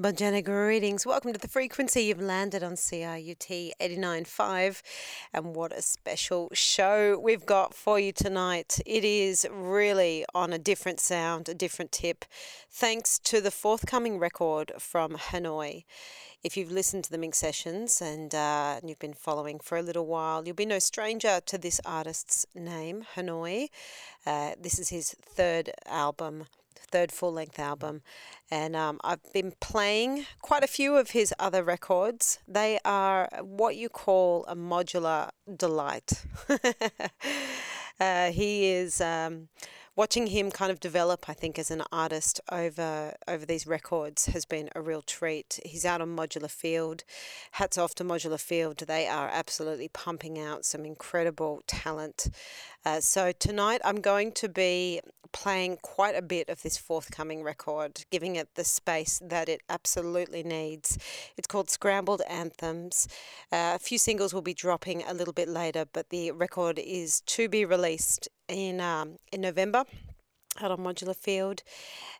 Bajana greetings. Welcome to the frequency. You've landed on CIUT 89.5. And what a special show we've got for you tonight. It is really on a different sound, a different tip, thanks to the forthcoming record from HHNOI. If you've listened to the Minx sessions and, uh, you've been following for a little while, you'll be no stranger to this artist's name, HHNOI. Uh, this is his third album third full length album. And um, I've been playing quite a few of his other records. They are what you call a modular delight. uh, he is. Um, watching him kind of develop, I think, as an artist over over these records has been a real treat. He's out on Modular Field. Hats off to Modular Field. They are absolutely pumping out some incredible talent. Uh, so tonight I'm going to be playing quite a bit of this forthcoming record, giving it the space that it absolutely needs. It's called Scrambled Anthems. Uh, a few singles will be dropping a little bit later, but the record is to be released in um, in November out on Modular Field,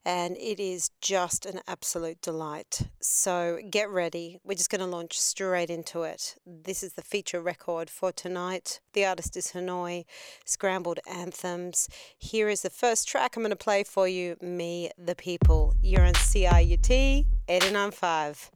and it is just an absolute delight. So get ready. We're just going to launch straight into it. This is the feature record for tonight. The artist is HHNOI, Scrambled Anthems. Here is the first track I'm going to play for you Me, the People. You're on CIUT 895.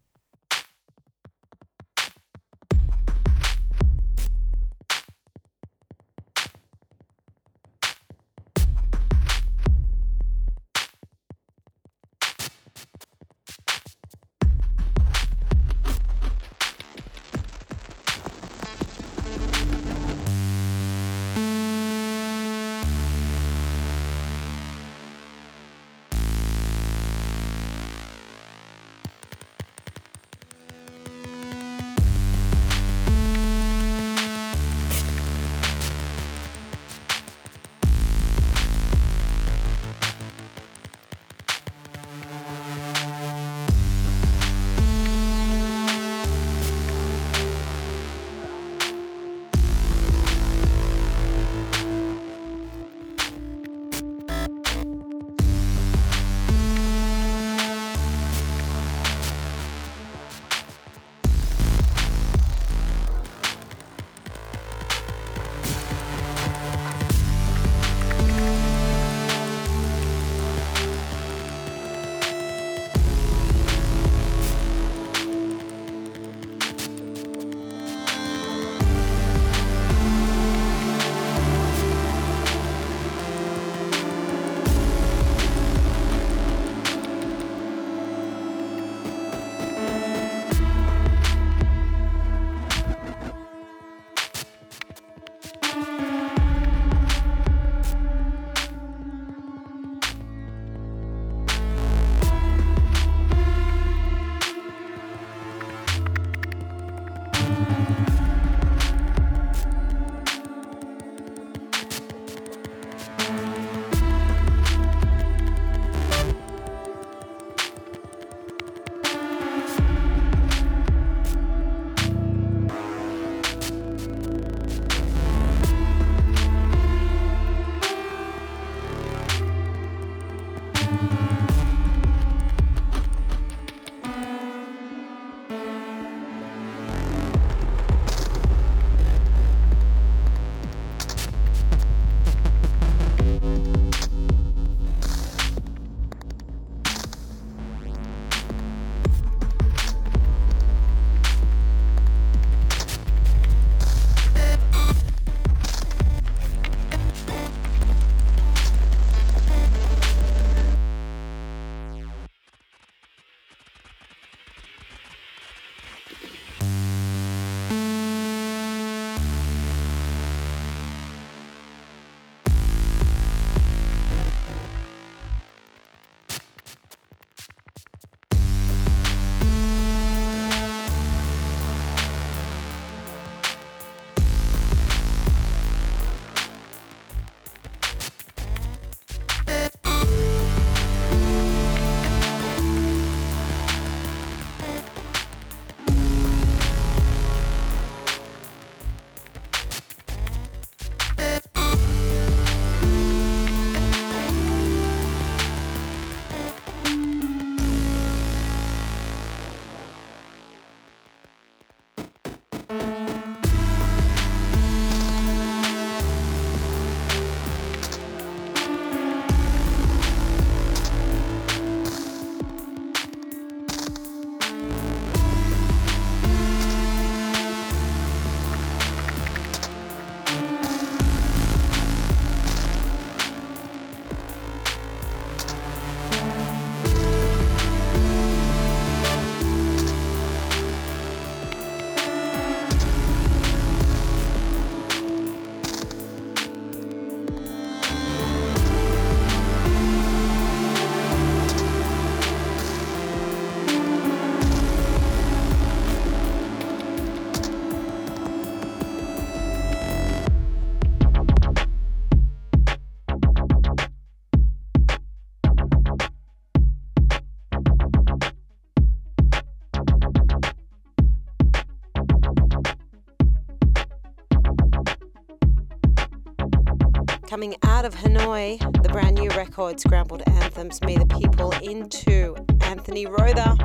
Out of HHNOI, the brand new record, Scrambled Anthems, Me the People, into Anthony Rother,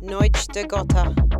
Nacht Der Götter.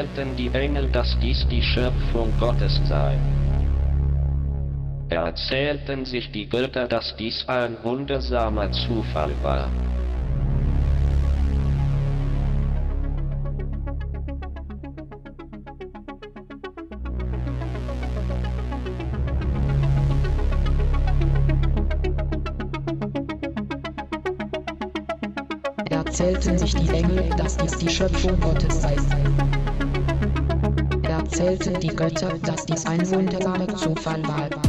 Erzählten die Engel, dass dies die Schöpfung Gottes sei. Erzählten sich die Götter, dass dies ein wundersamer Zufall war. erzählten sich die Engel, dass dies die Schöpfung Gottes sei erzählten die Götter, dass dies ein wunderbarer Zufall war.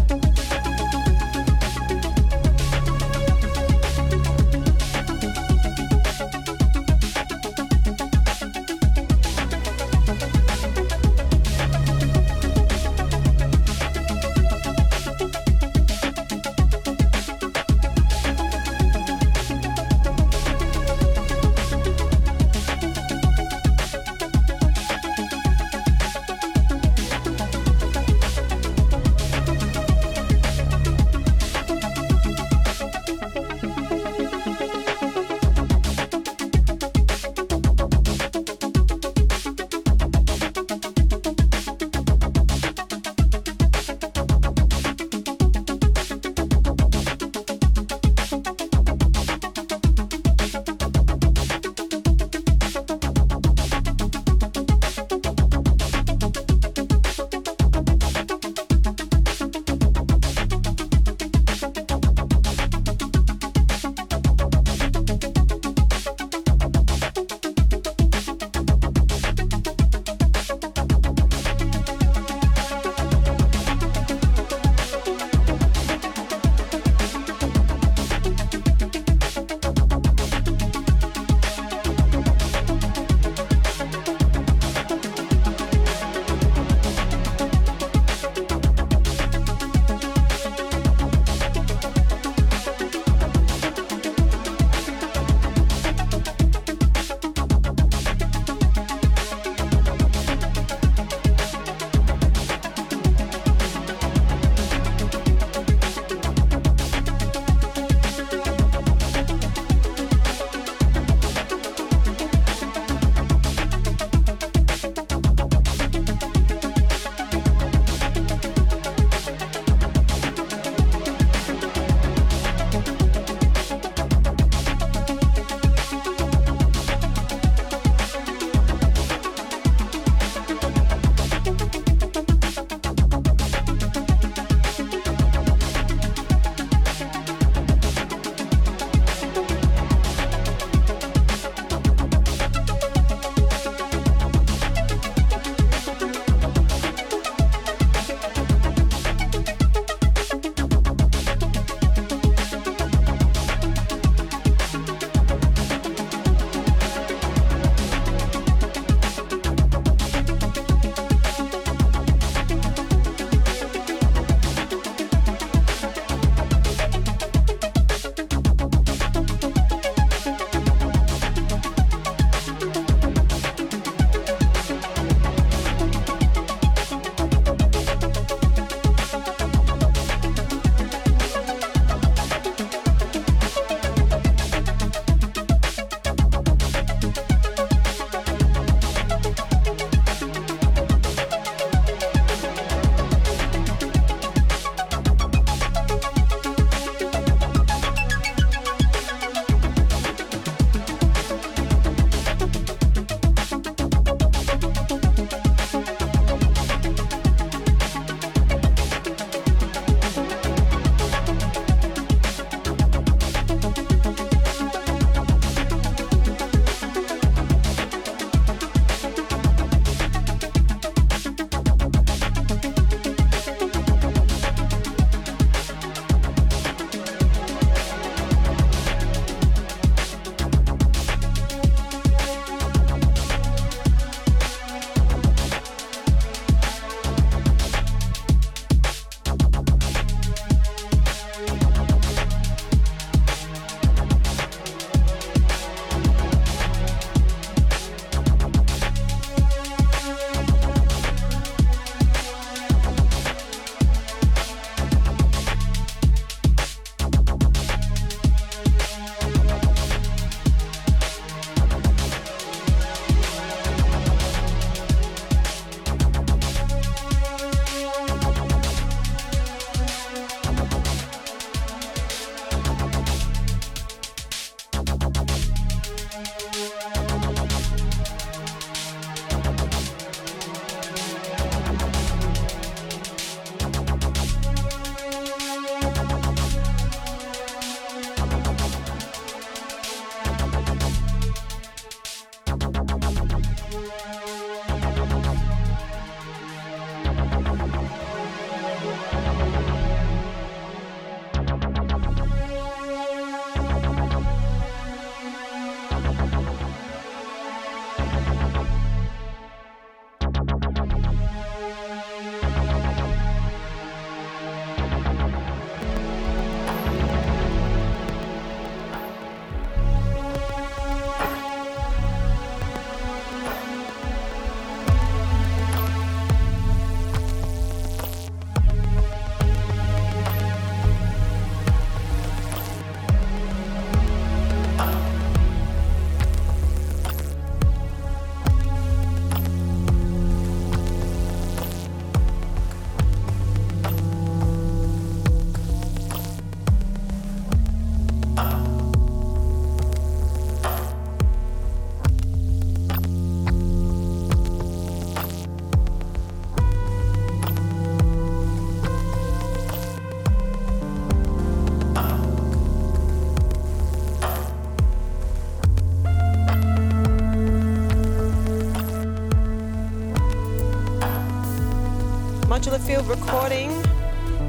Field recording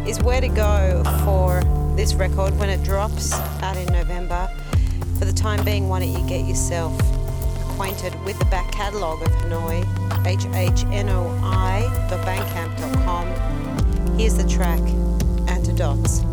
is where to go for this record when it drops out in November. For the time being, why don't you get yourself acquainted with the back catalogue of HHNOI, hhnoi.bandcamp.com. Here's the track, Antidots.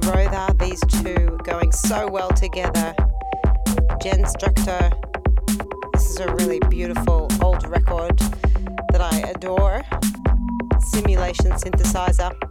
Anthony these two going so well together. Genstruktur, this is a really beautiful old record that I adore. Simulation synthesizer.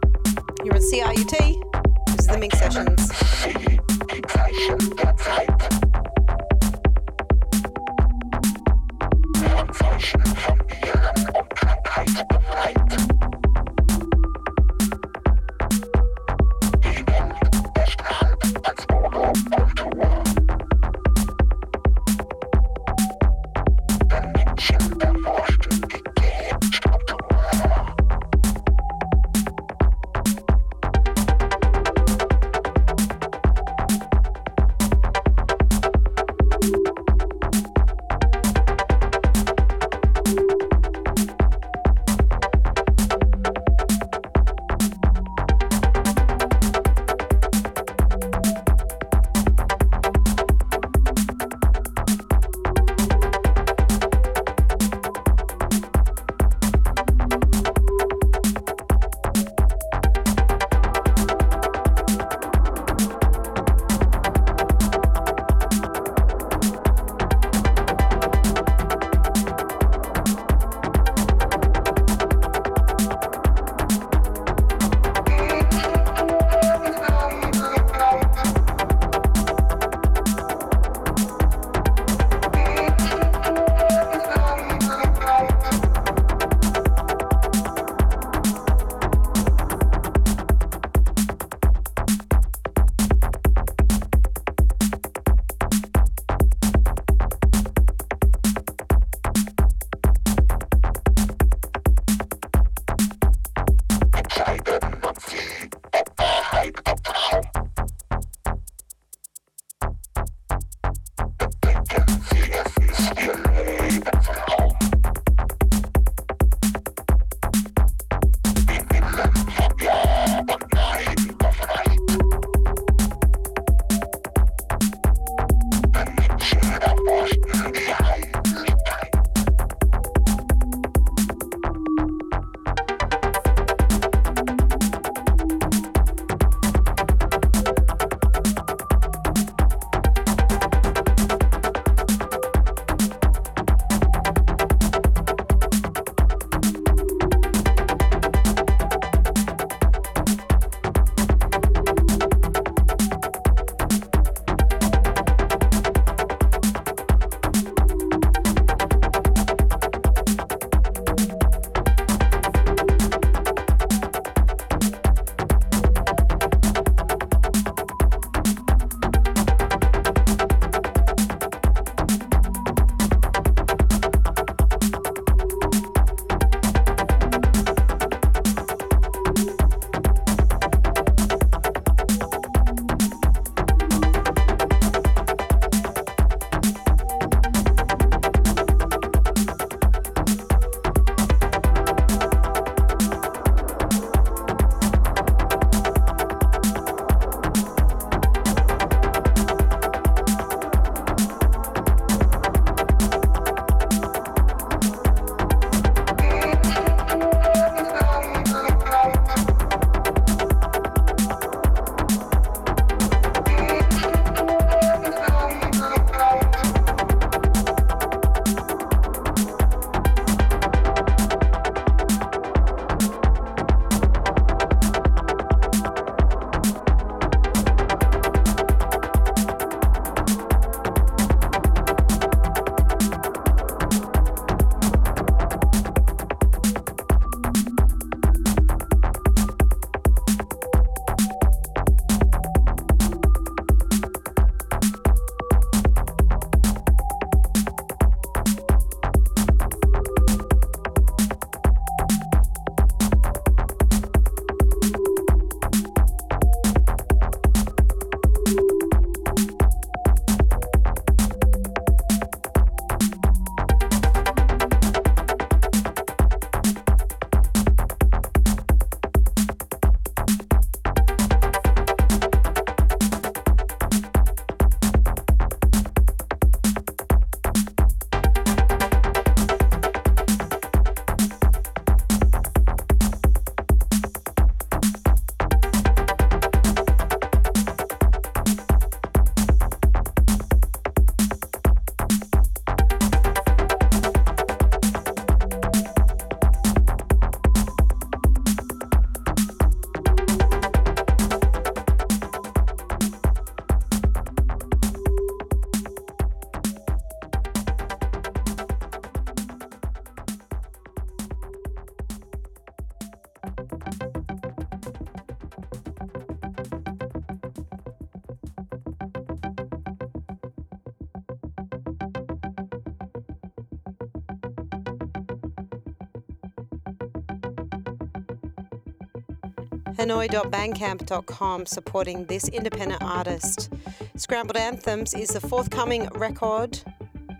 hhnoi.bandcamp.com supporting this independent artist. Scrambled Anthems is the forthcoming record,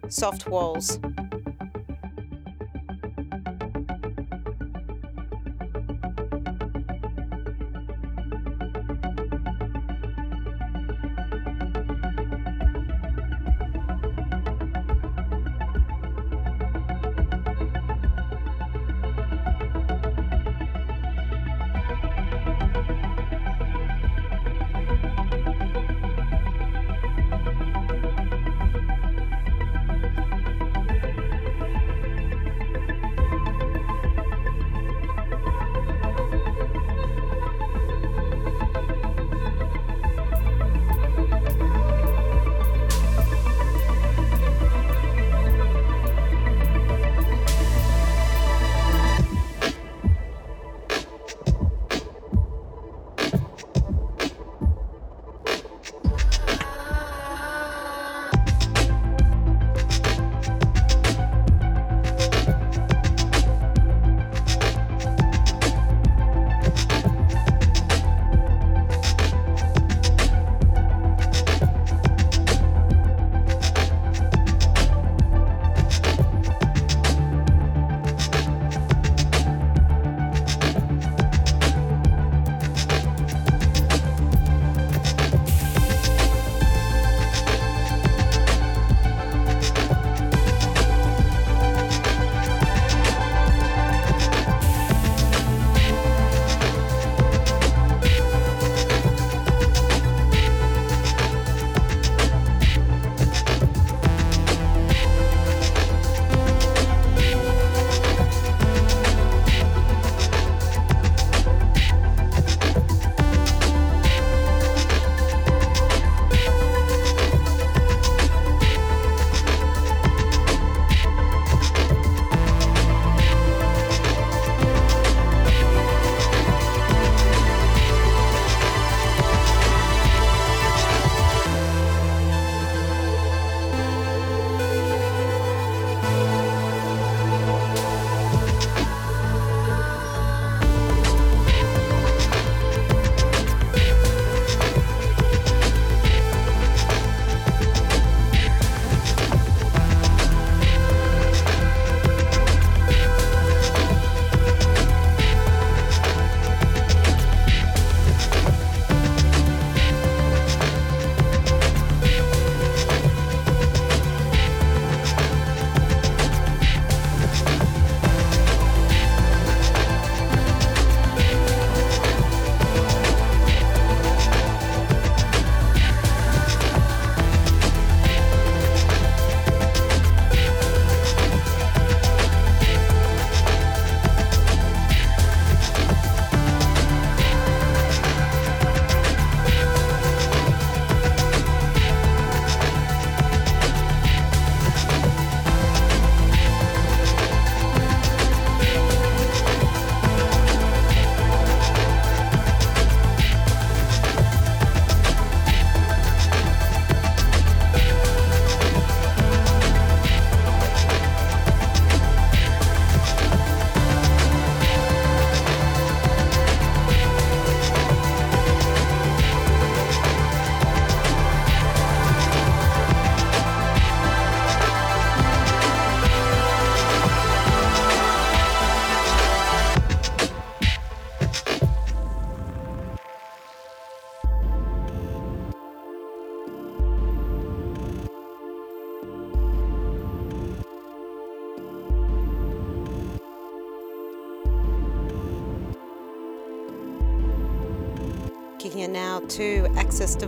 Soft Walls.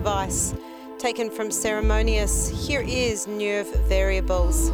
Device, taken from Ceremonious. Here is Nueve Variables.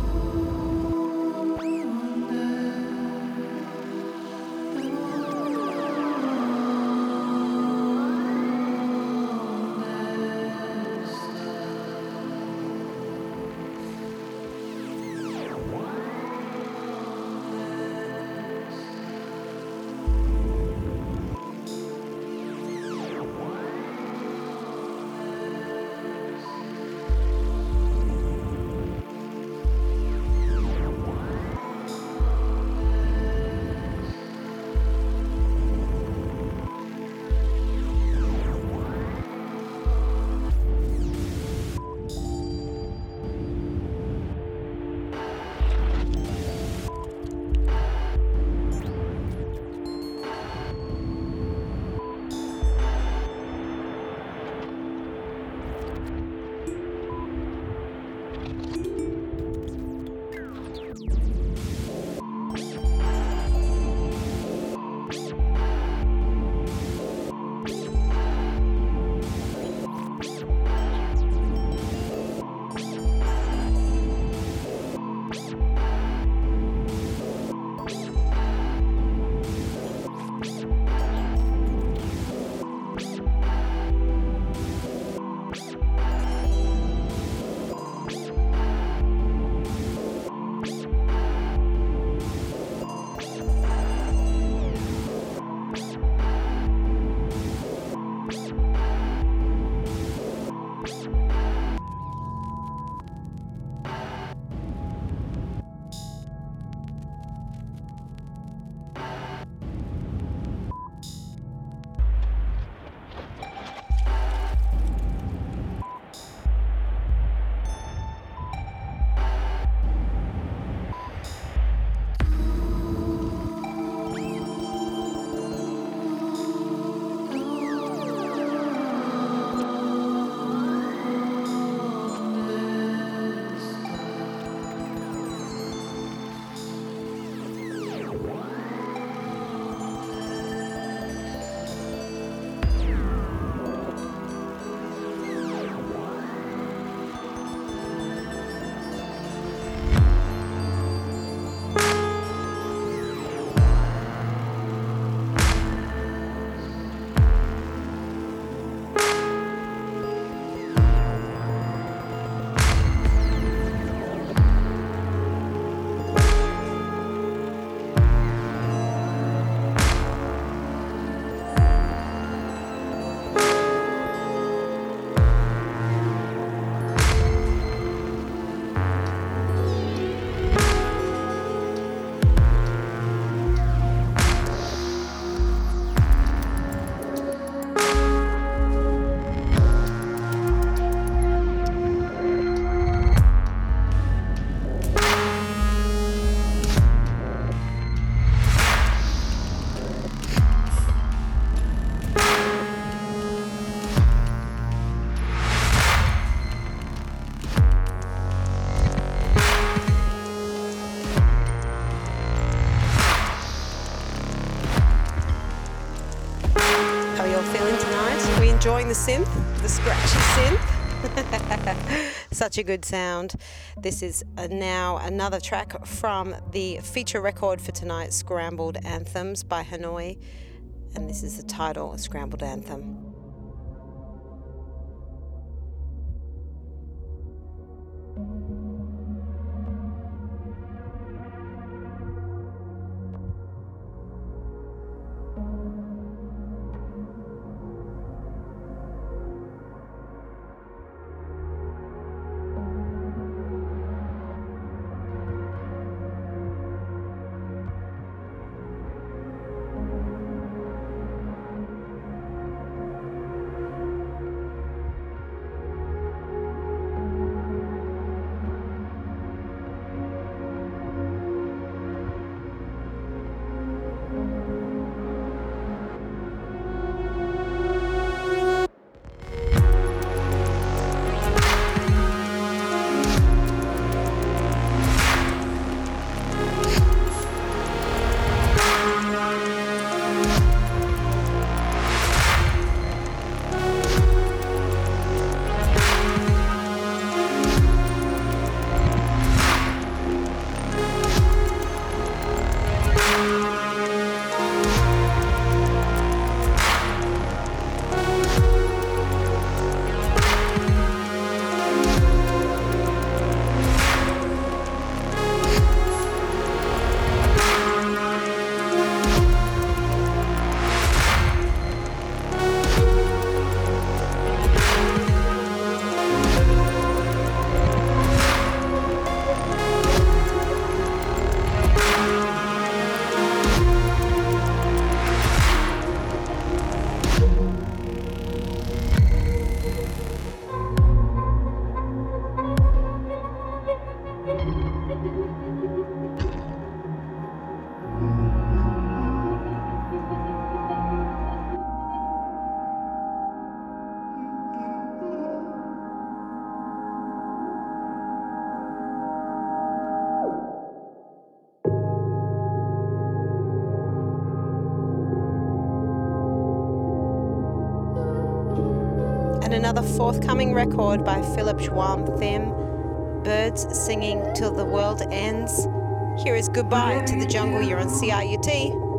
Enjoying the synth, the scratchy synth? Such a good sound. This is uh, now another track from the feature record for tonight, Scrambled Anthems by HHNOI. And this is the title, Scrambled Anthem. Another forthcoming record by Philipp Johann Thimm, Birds Singing Till the World Ends. Here is Goodbye to the Jungle. You're on CIUT.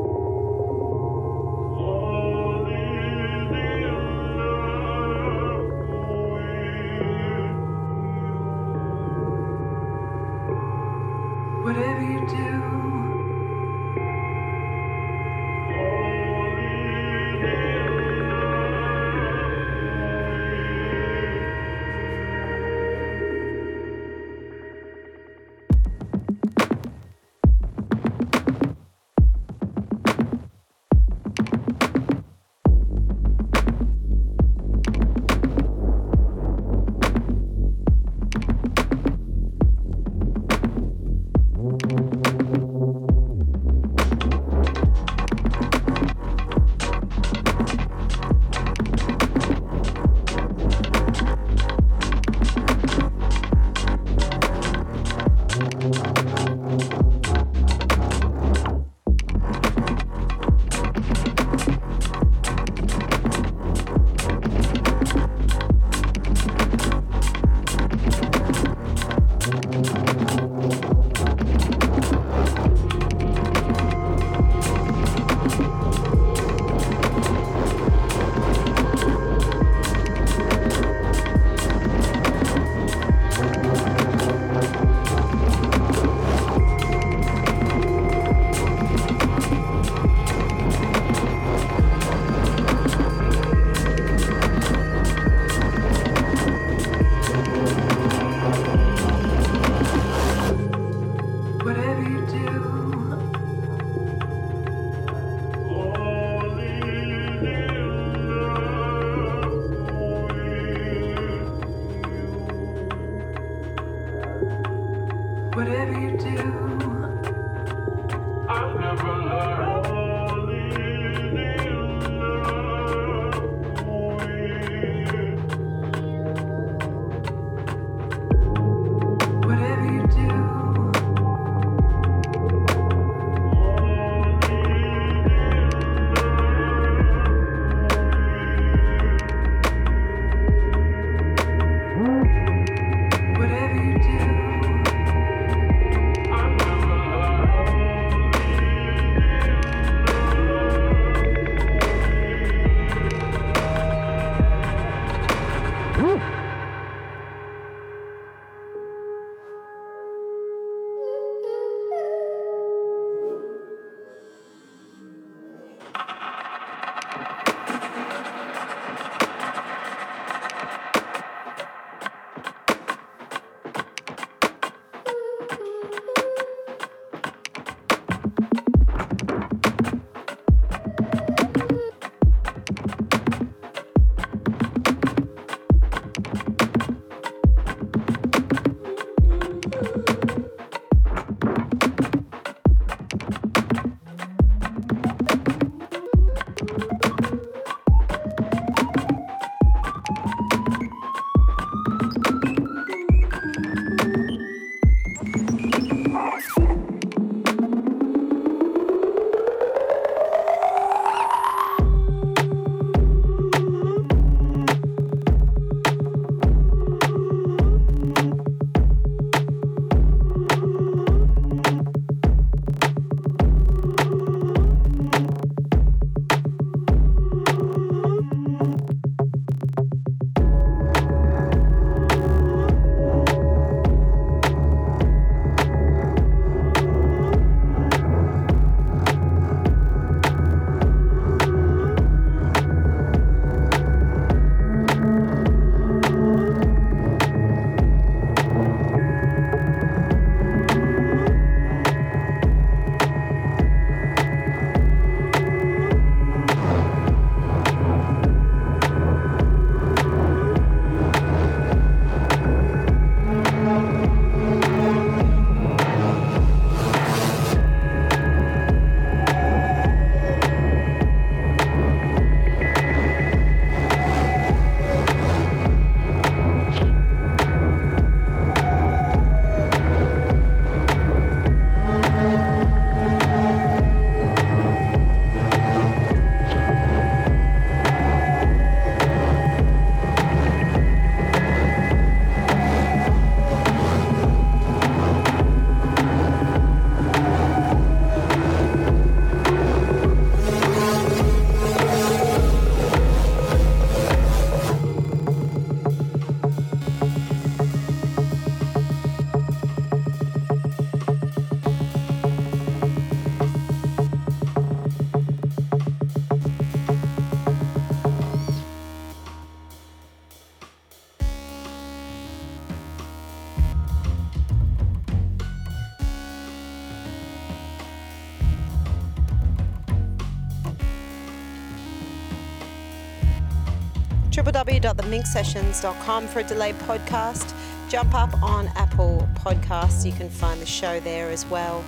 www.theminxsessions.com for a delayed podcast. Jump up on Apple Podcasts. You can find the show there as well.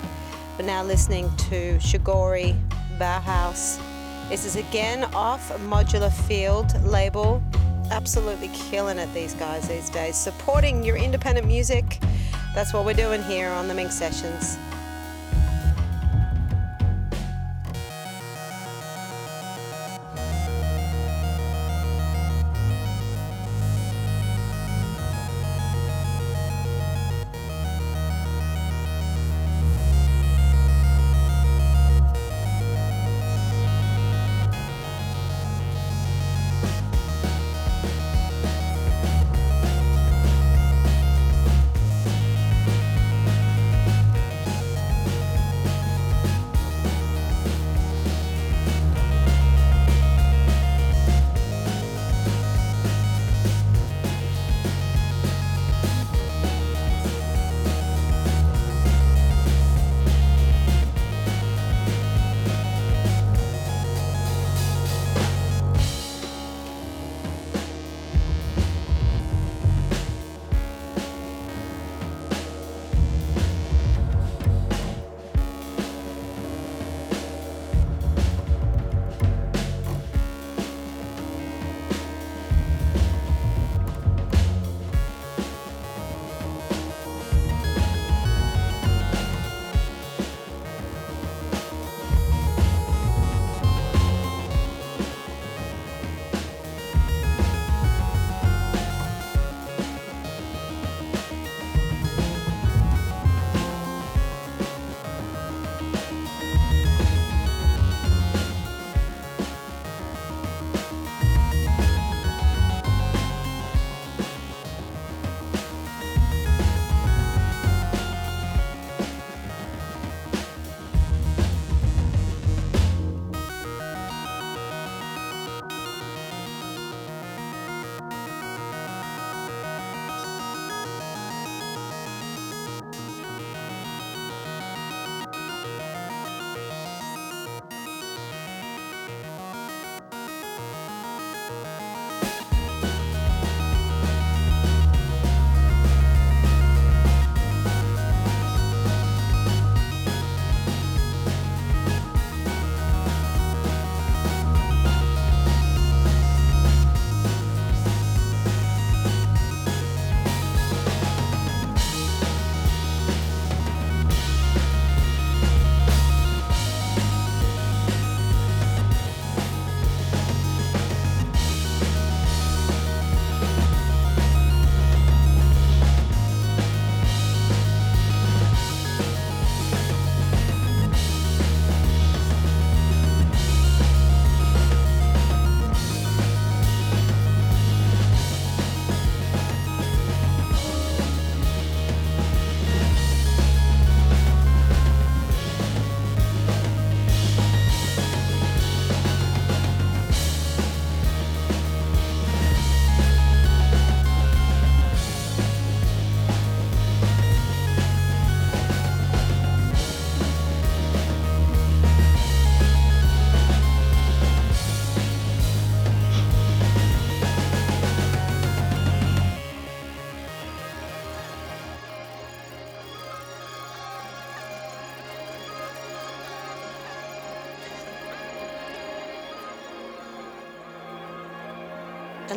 We're now listening to Chogori Bauhaus. This is again off Modular Field label. Absolutely killing it, these guys these days. Supporting your independent music. That's what we're doing here on the Minx Sessions.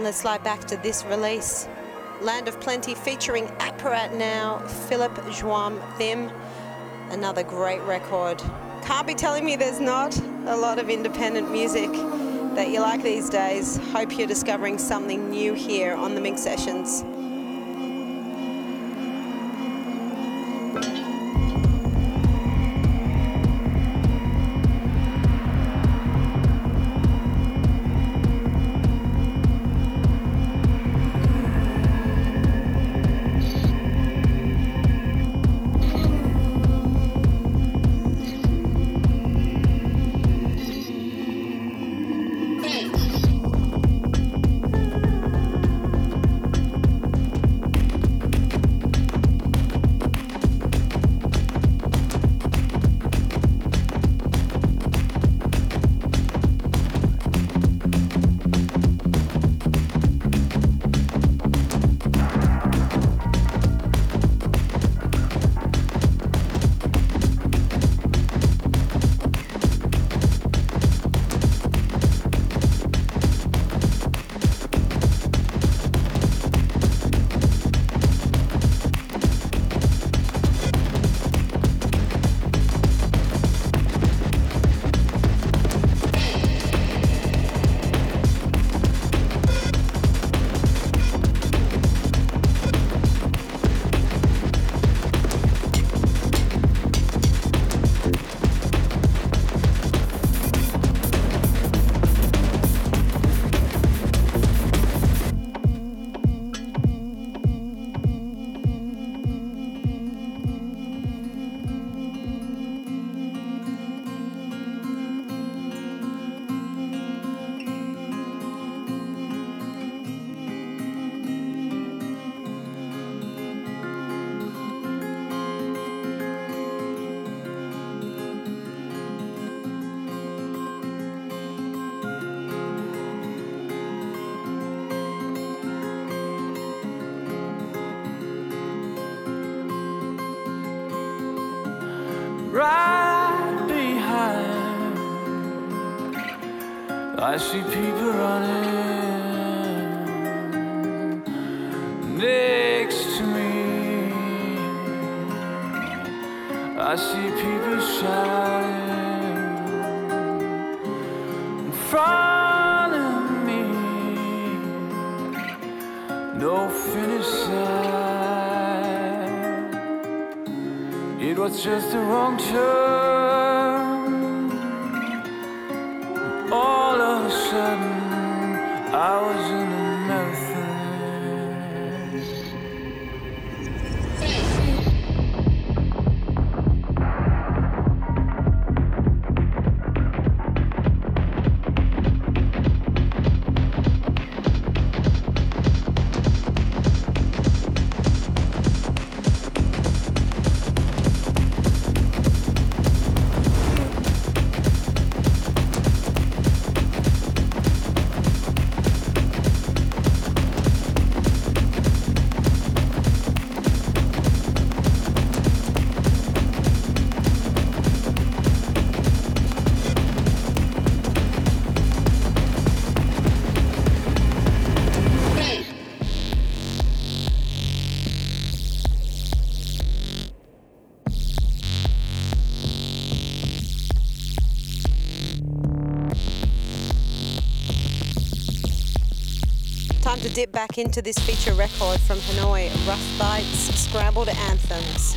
Let's slide back to this release Land of Plenty featuring Apparat Now, Philipp Johann Thimm. Another great record. Can't be telling me there's not a lot of independent music that you like these days. Hope you're discovering something new here on the Minx Sessions. she dip back into this feature record from HHNOI Rough Bites, Scrambled Anthems.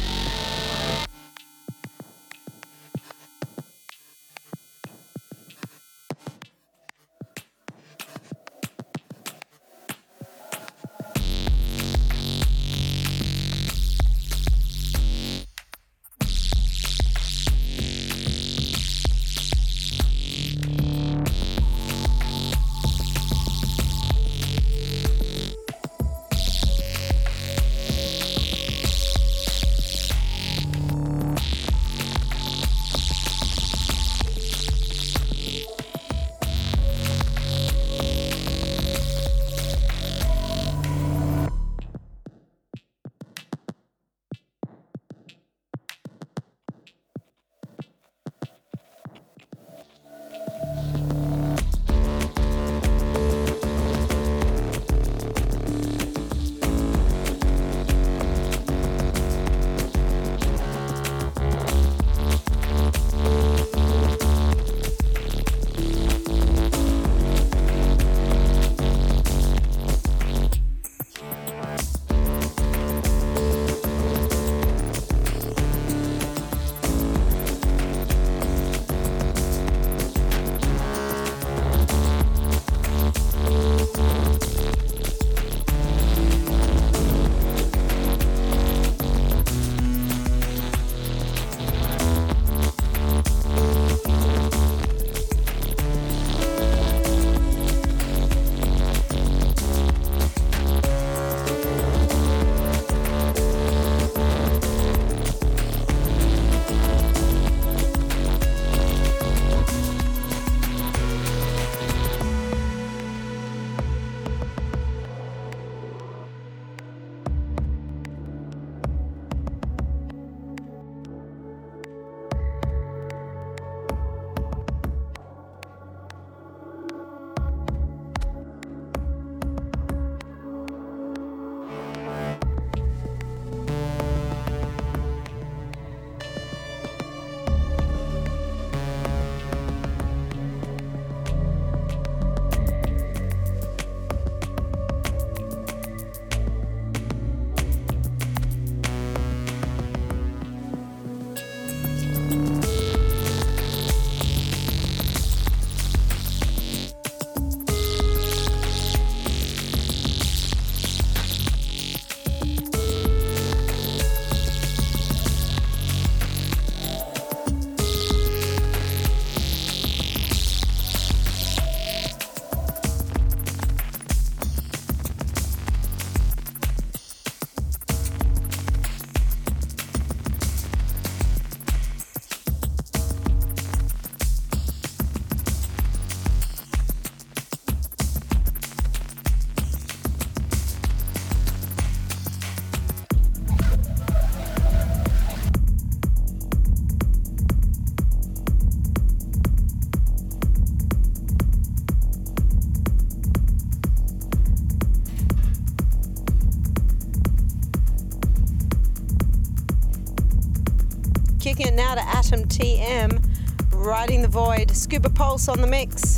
TM, riding the void. Scuba Pulse on the mix.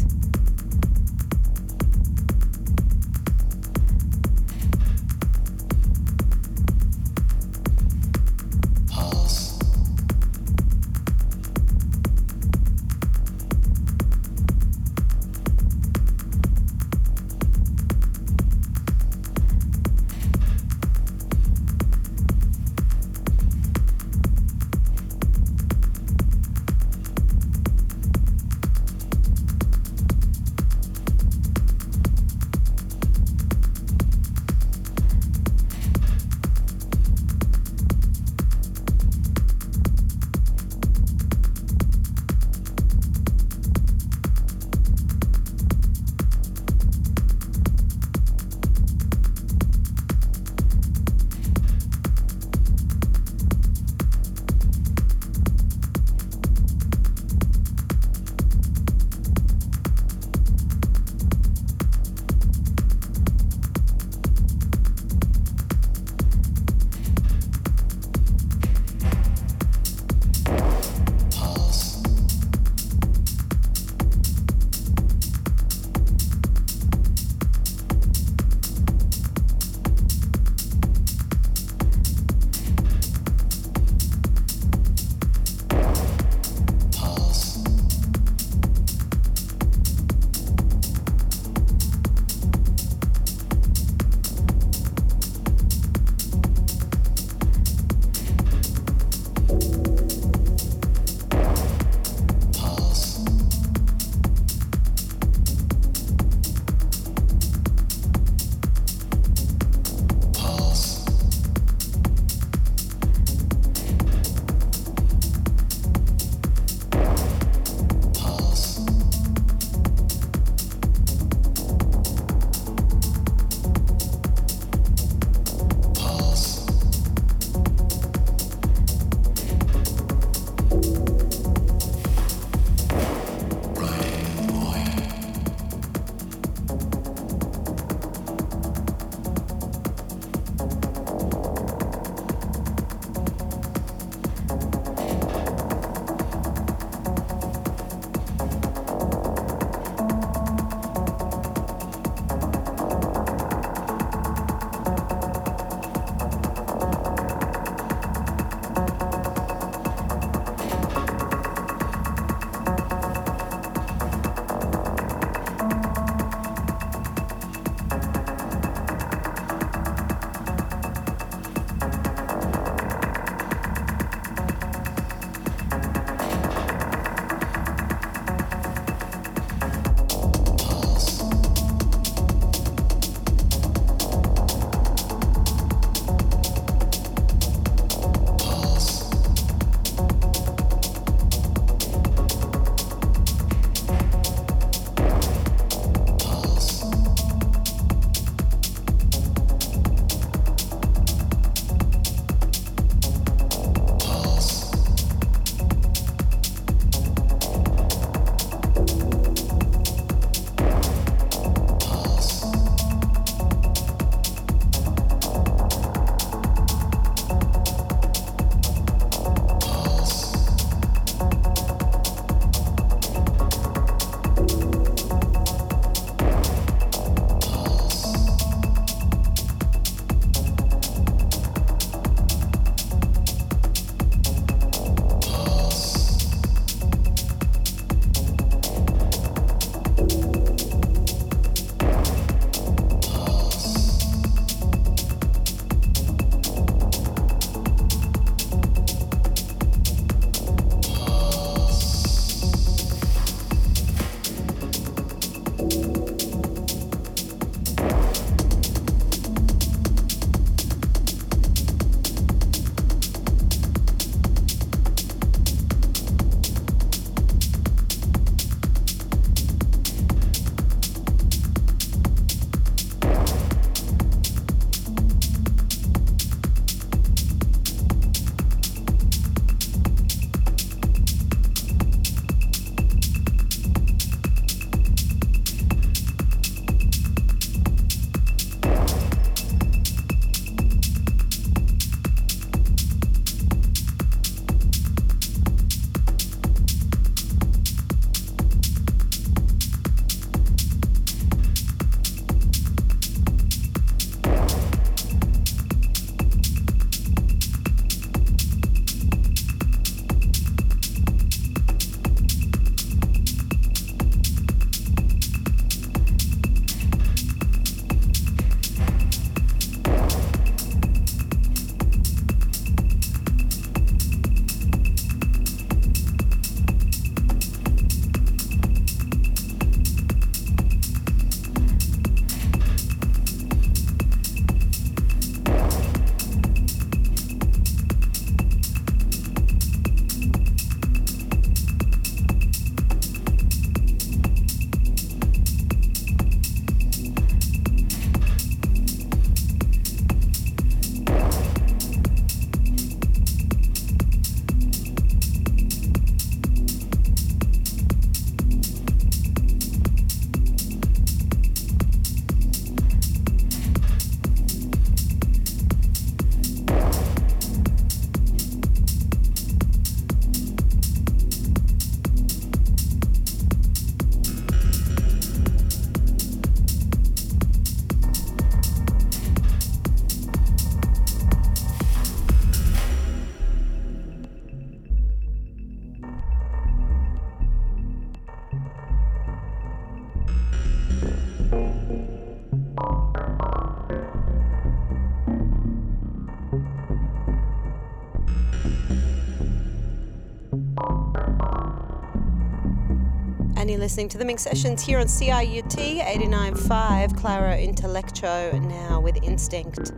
Listening to the Minx Sessions here on CIUT 89.5, Claro Intelecto, now with Instinct.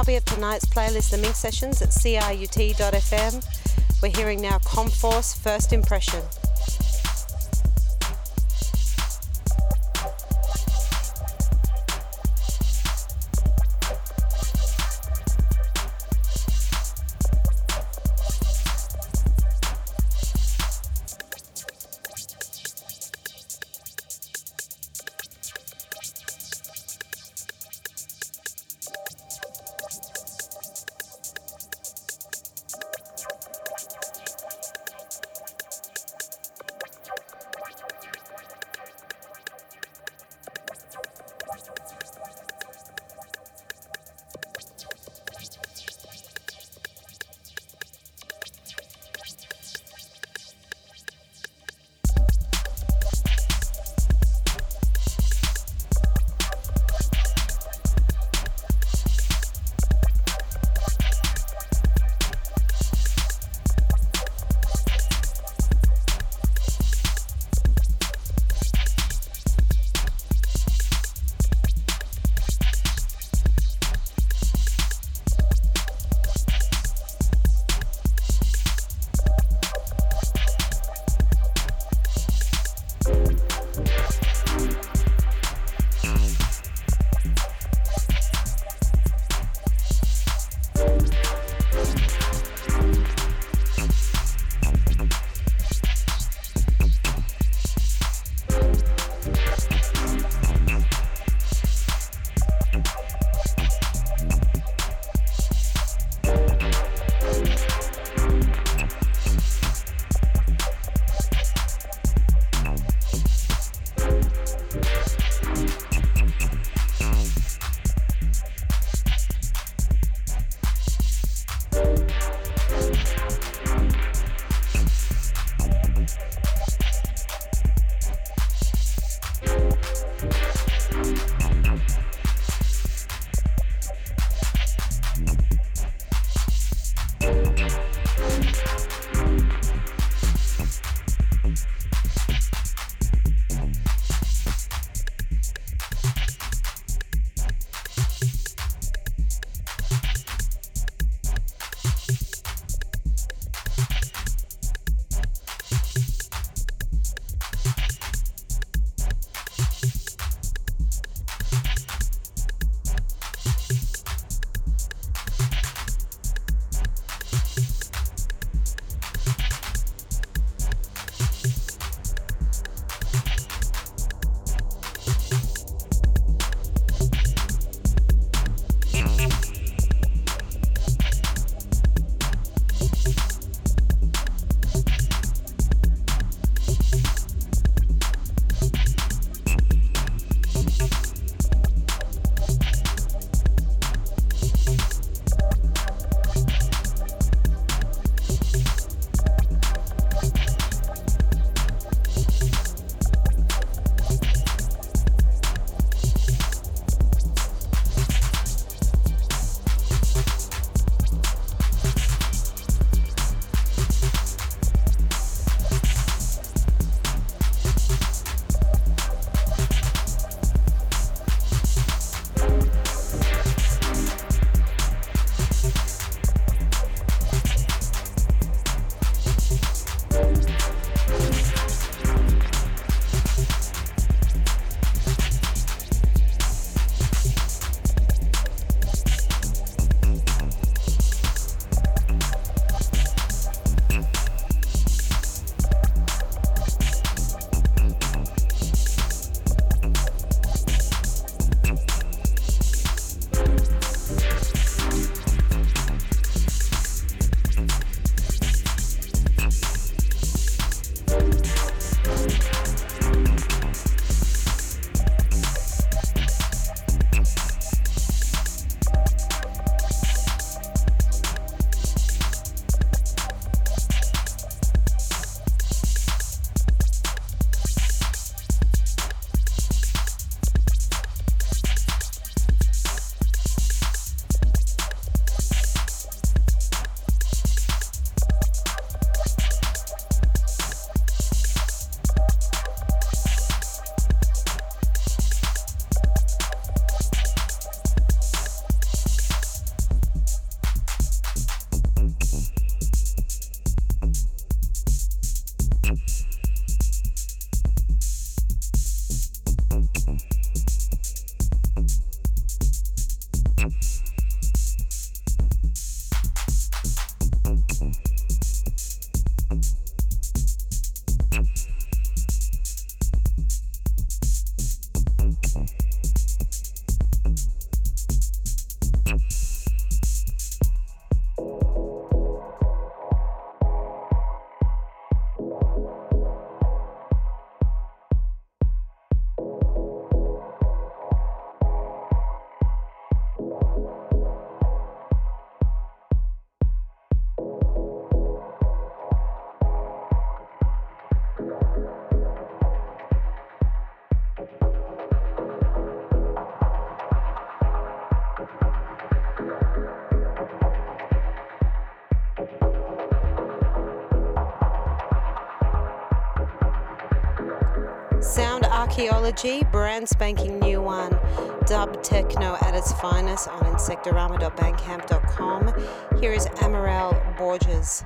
Copy of tonight's playlist, the Minx Sessions at CIUT.fm. We're hearing now Conforce First Impression. Archaeology, brand spanking new one. Dub techno at its finest on insectorama.bandcamp.com. Here is Amaral Borges.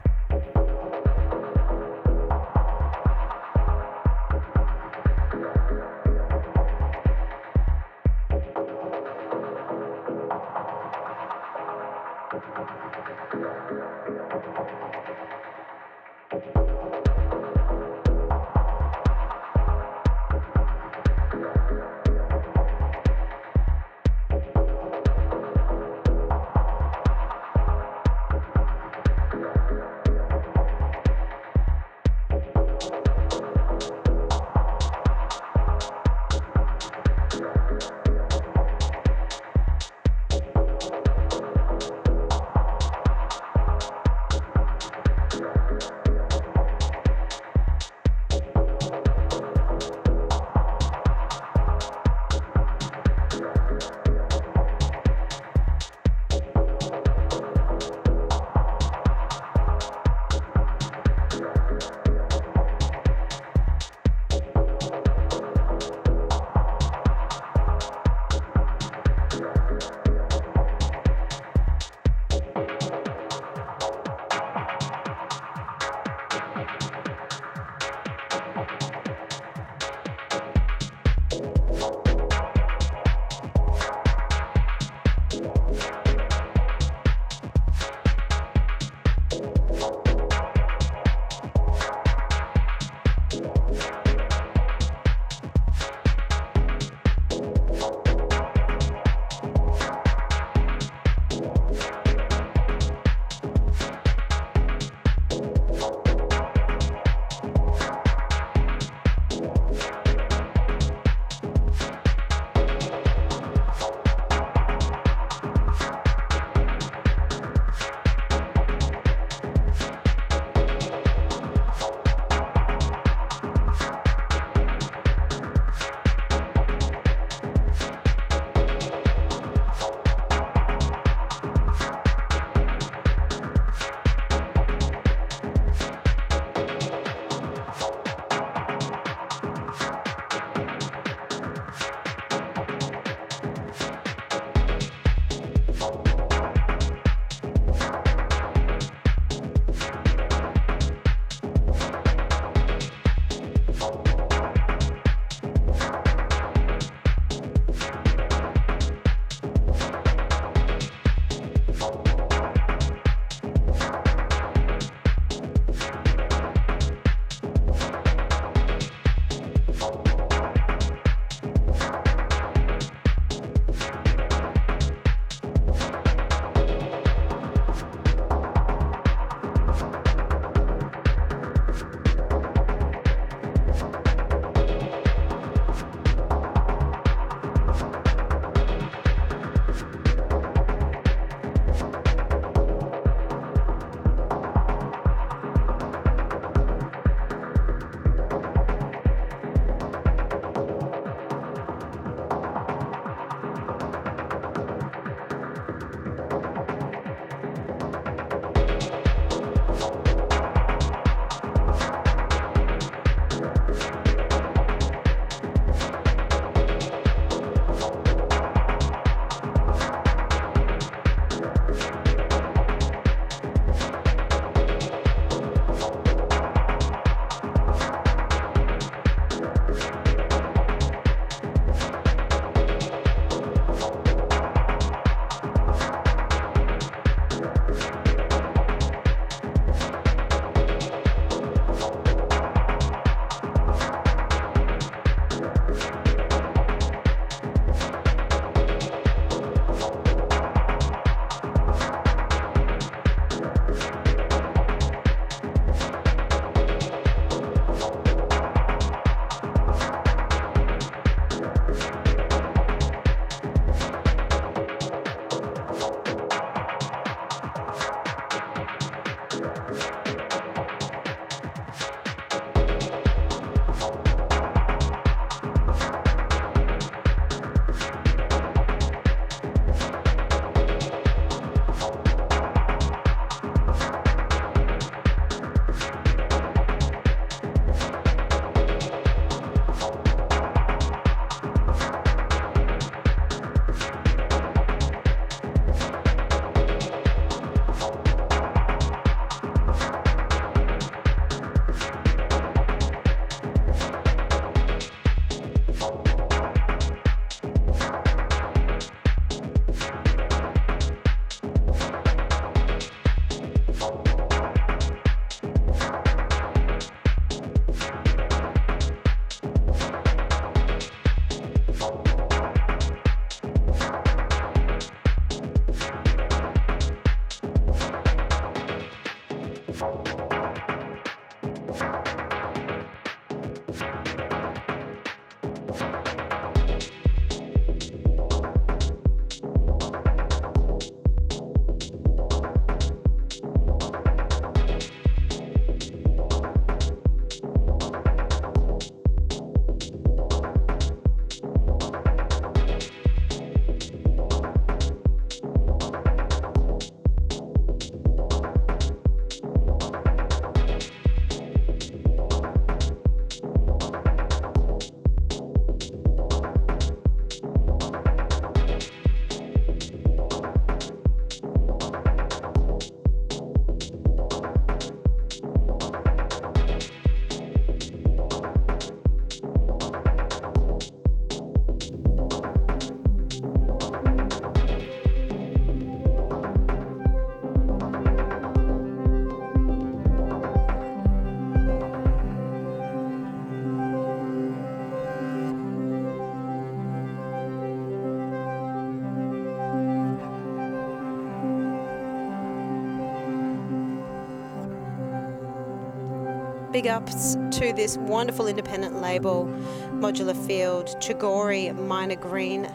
Big ups to this wonderful independent label, Modular Field, Chogori Minor Green,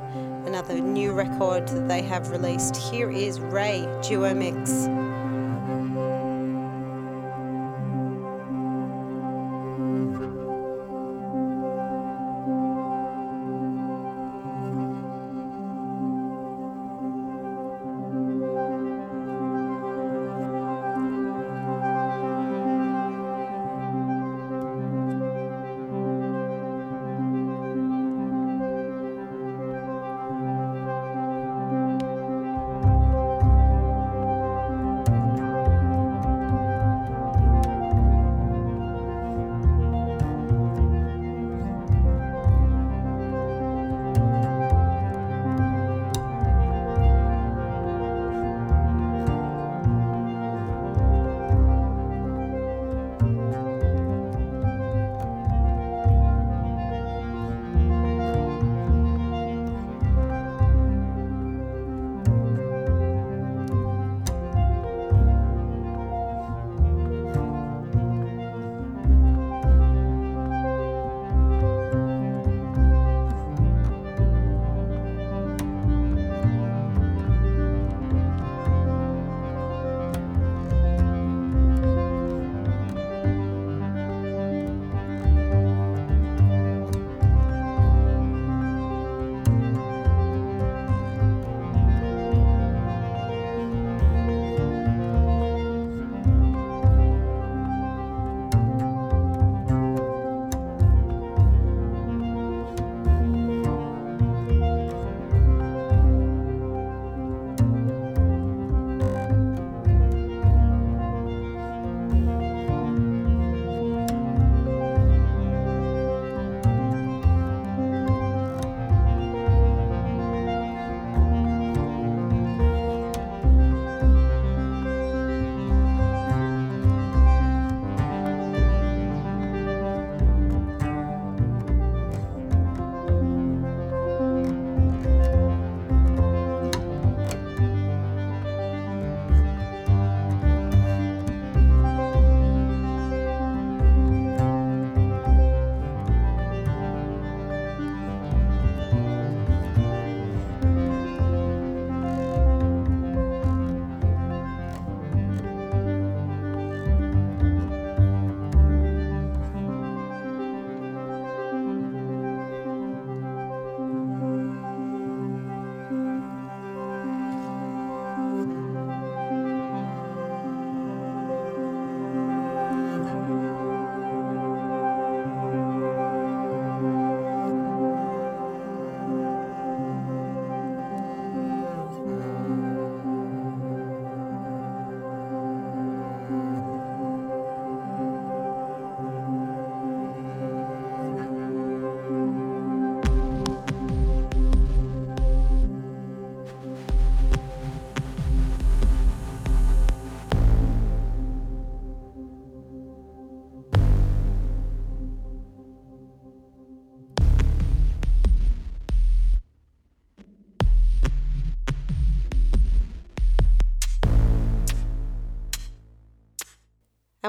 another new record that they have released. Here is Ray Duo Mix.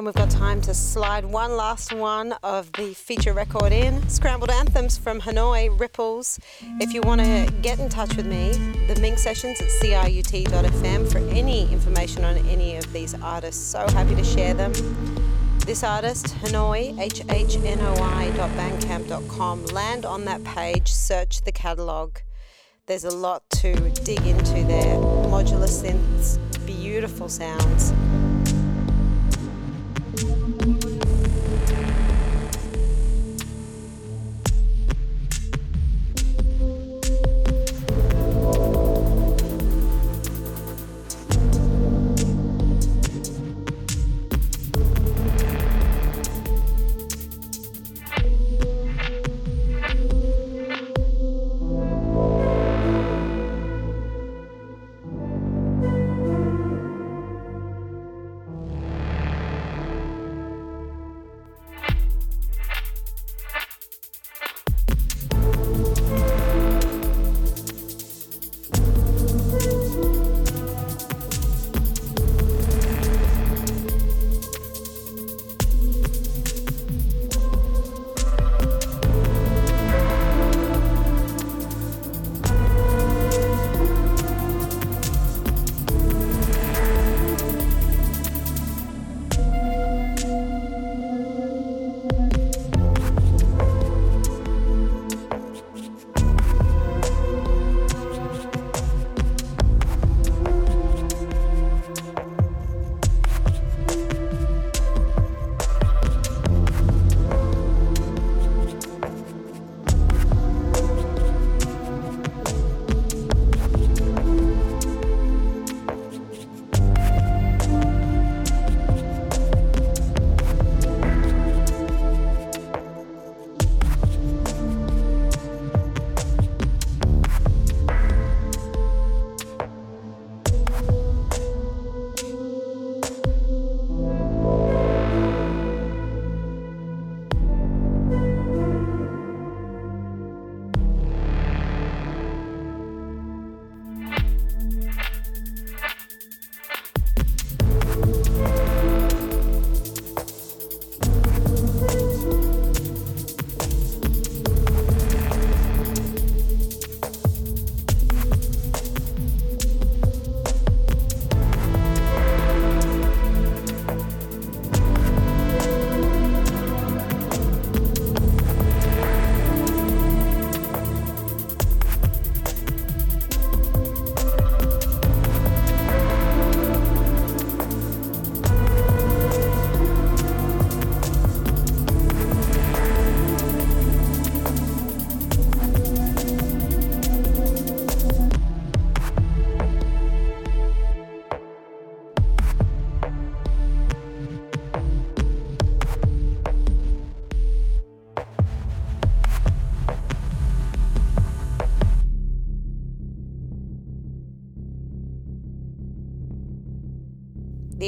And we've got time to slide one last one of the feature record in Scrambled Anthems from HHNOI, Ripples. If you want to get in touch with me, the Minx sessions at CIUT.fm for any information on any of these artists. So happy to share them. This artist, HHNOI, hhnoi.bandcamp.com. Land on that page, search the catalogue. There's a lot to dig into there. Modular synths, beautiful sounds.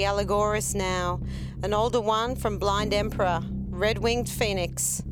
Allegoris now, an older one from Blind Emperor, Red Winged Phoenix.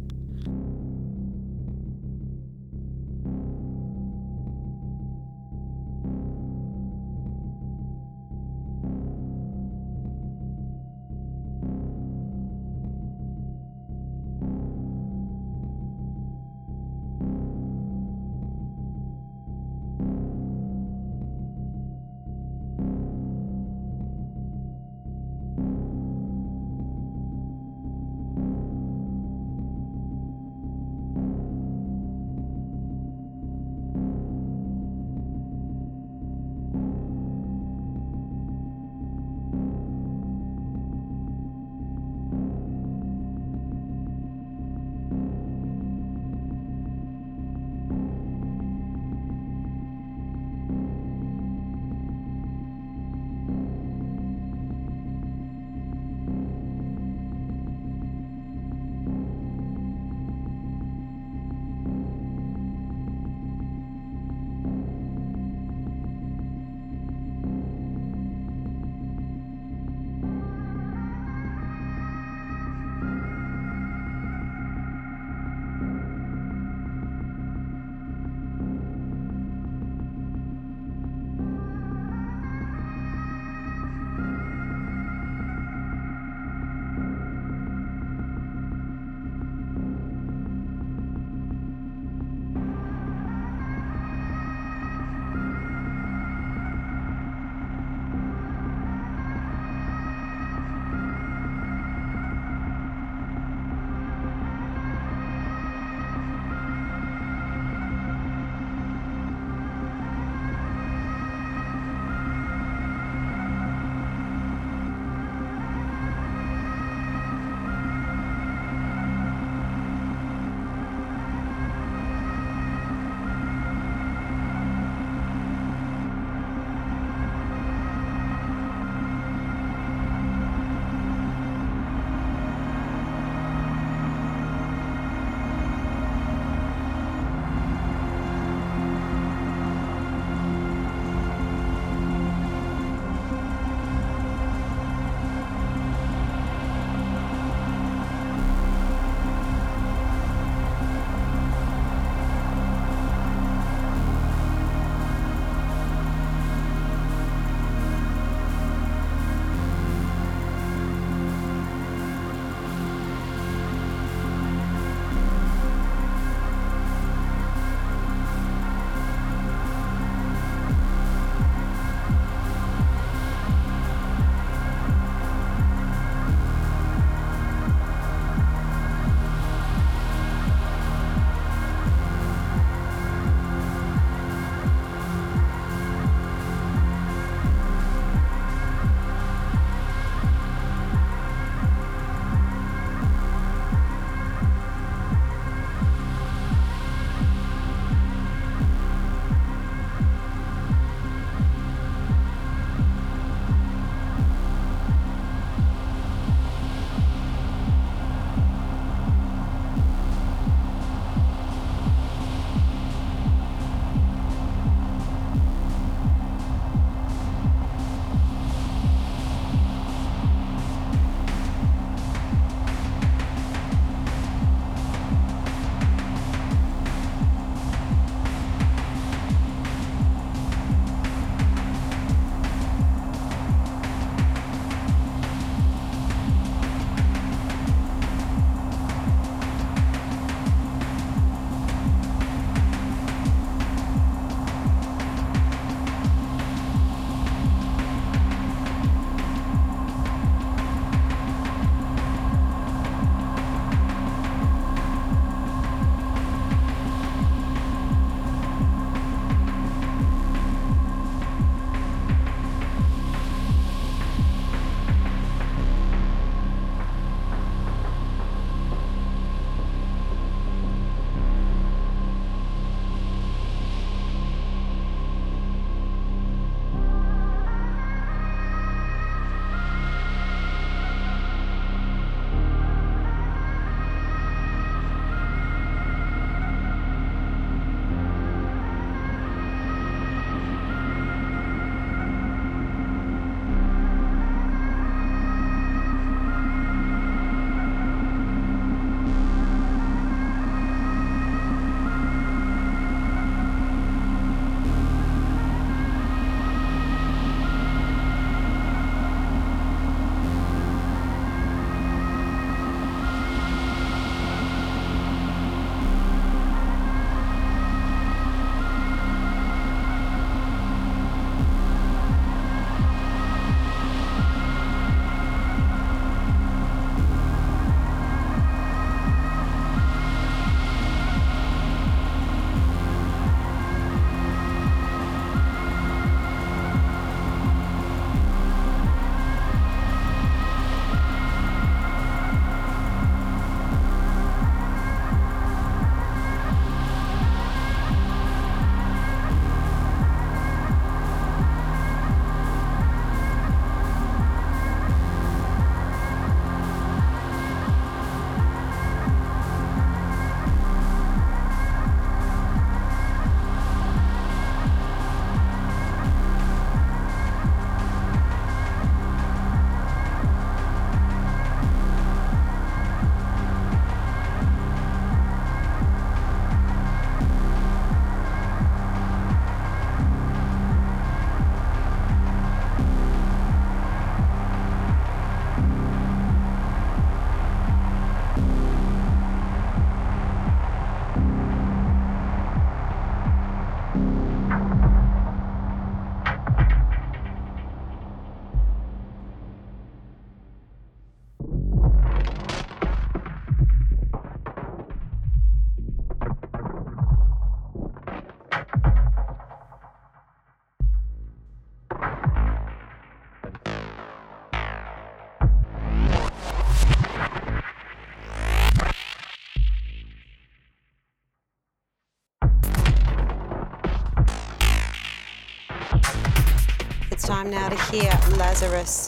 Time of here, Lazarus,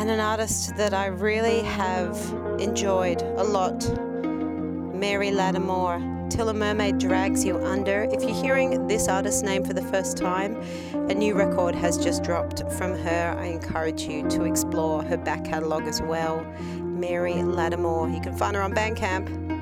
and an artist that I really have enjoyed a lot, Mary Lattimore. Till a Mermaid Drags You Under. If you're hearing this artist's name for the first time, a new record has just dropped from her. I encourage you to explore her back catalogue as well. Mary Lattimore. You can find her on Bandcamp.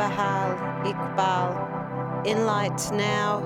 Nabahal, Iqbal, in light now.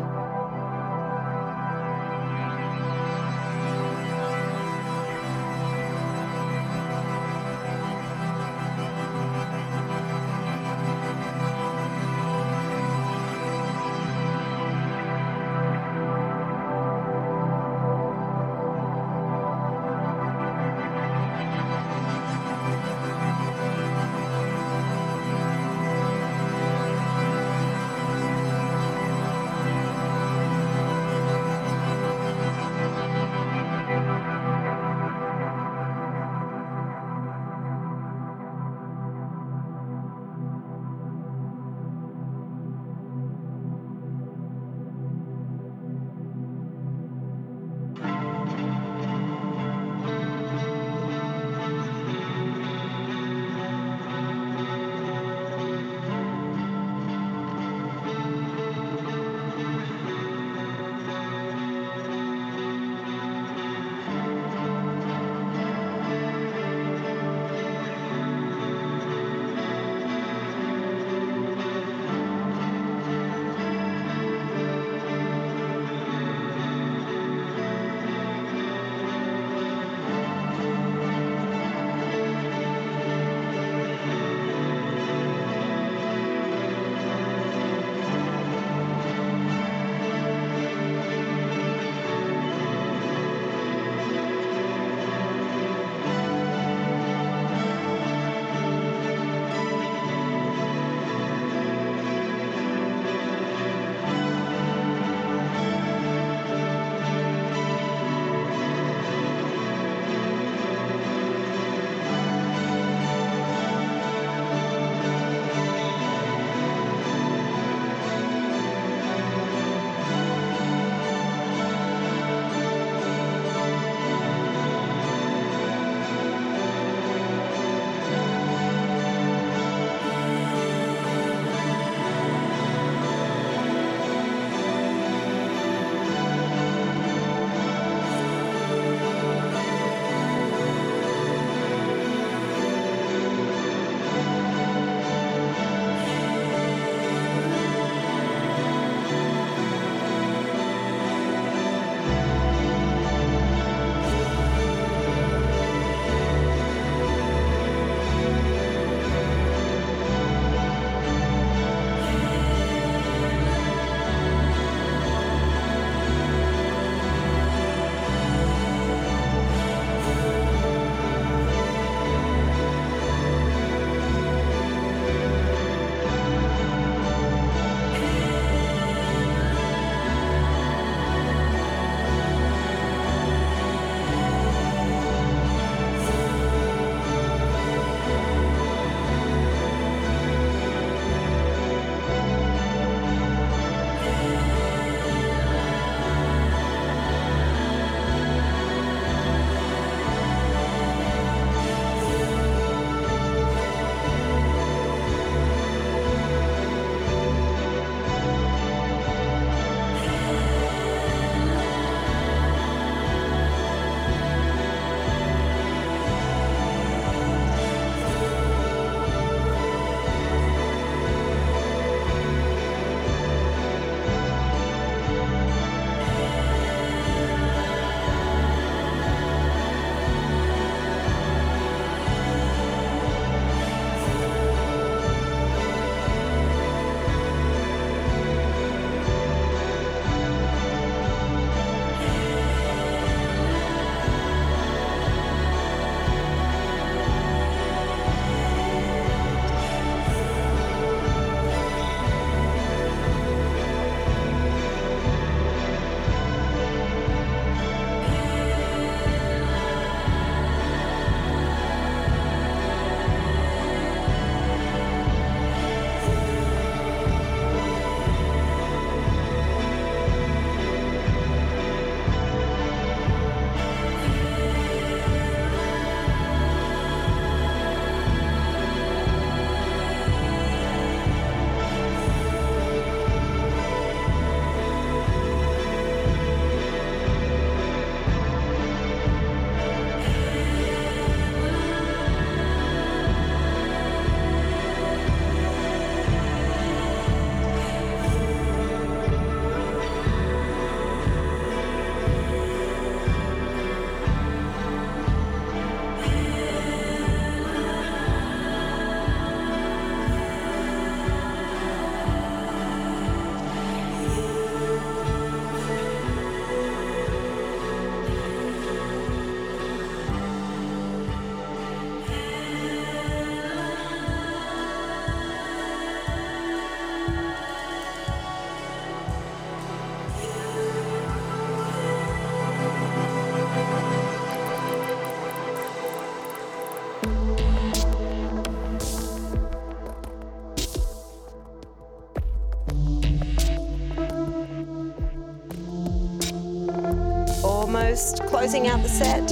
Closing out the set,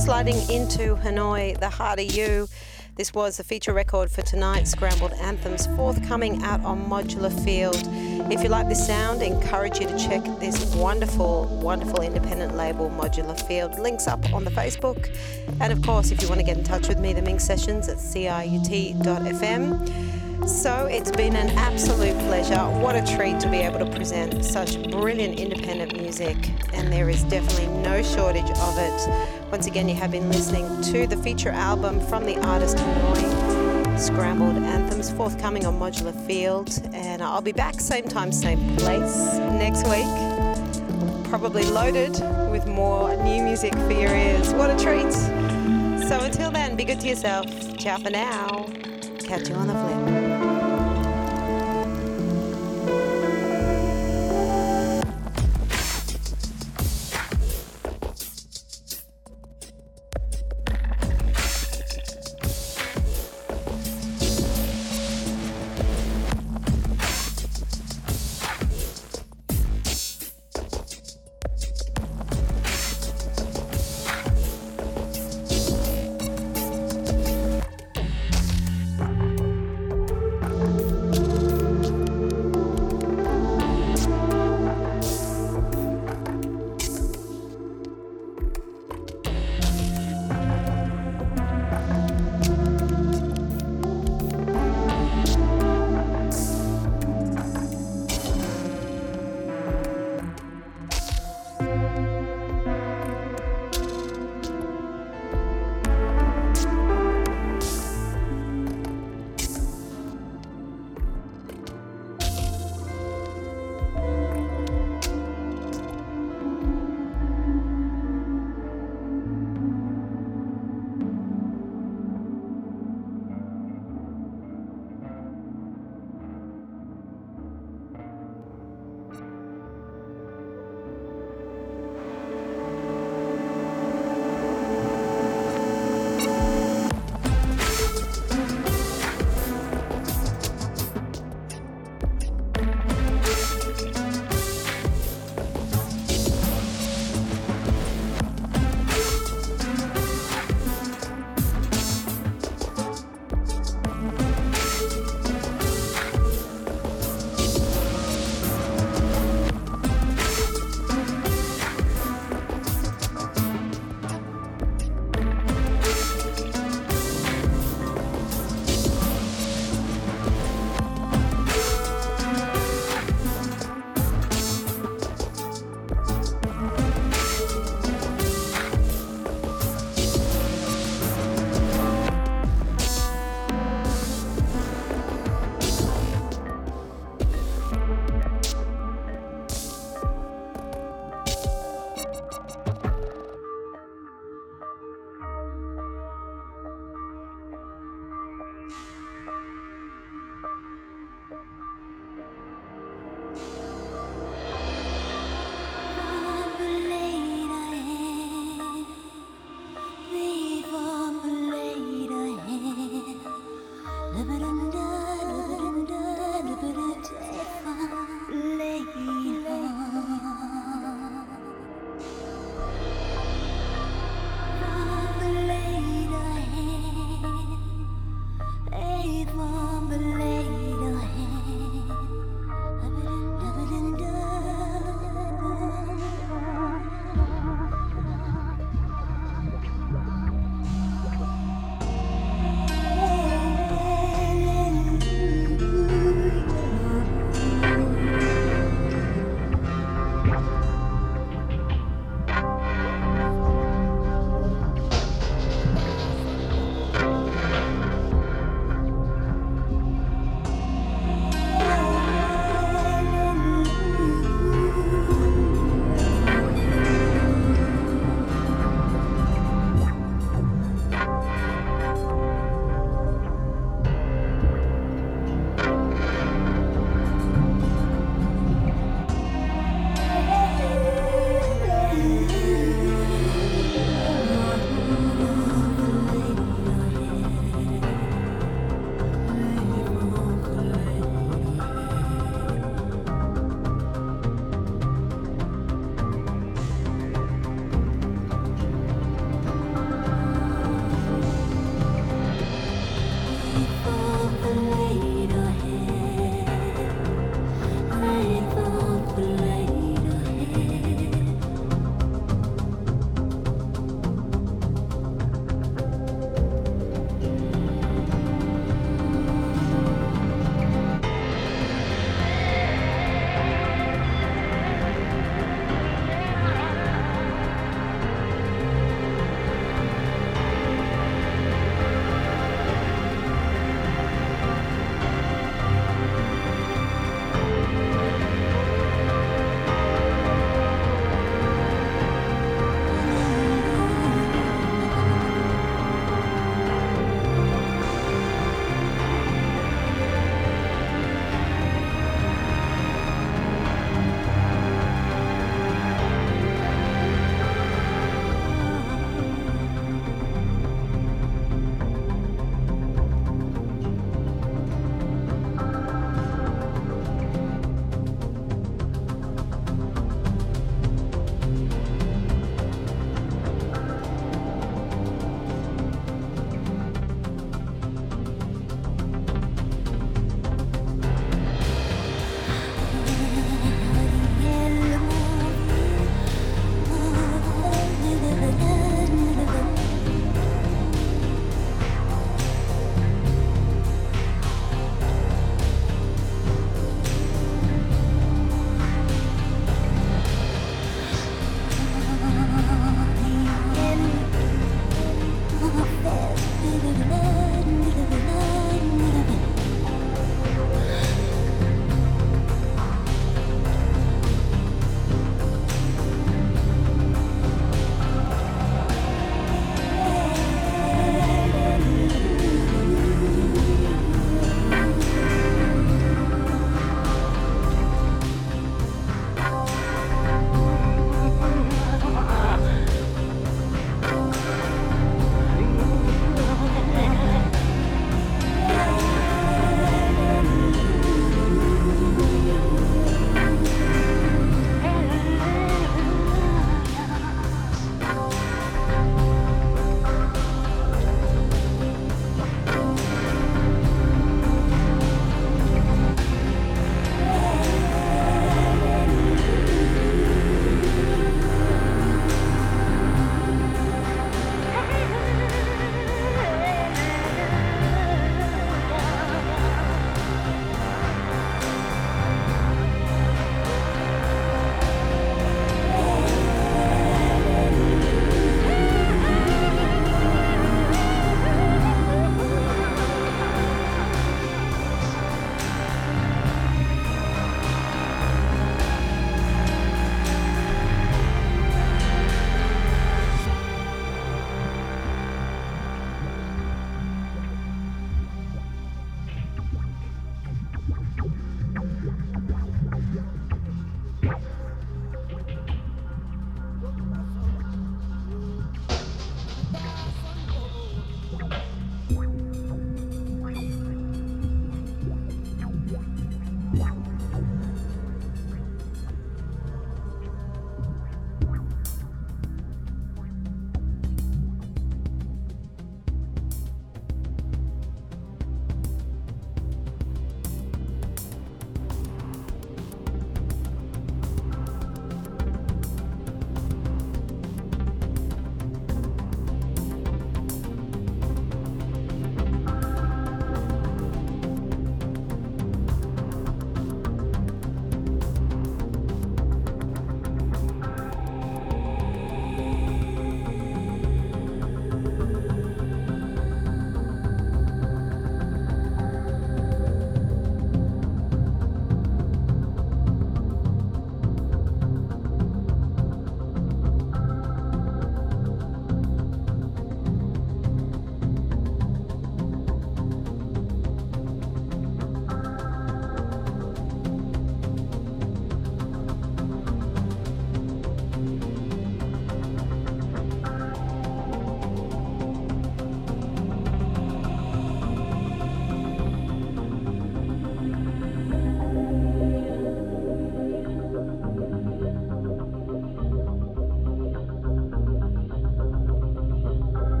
sliding into HHNOI, The Heart of You. This was the feature record for tonight, Scrambled Anthems, forthcoming out on Modular Field. If you like this sound, encourage you to check this wonderful, wonderful independent label, Modular Field. Links up on the Facebook. And of course, if you want to get in touch with me, the Minx Sessions at ciut.fm. So it's been an absolute pleasure. What a treat to be able to present such brilliant independent music, and there is definitely no shortage of it. Once again, you have been listening to the feature album from the artist HHNOI, Scrambled Anthems, forthcoming on Modular Field, and I'll be back same time, same place next week. Probably loaded with more new music for your ears. What a treat! So until then, be good to yourself. Ciao for now. Catch you on the flip.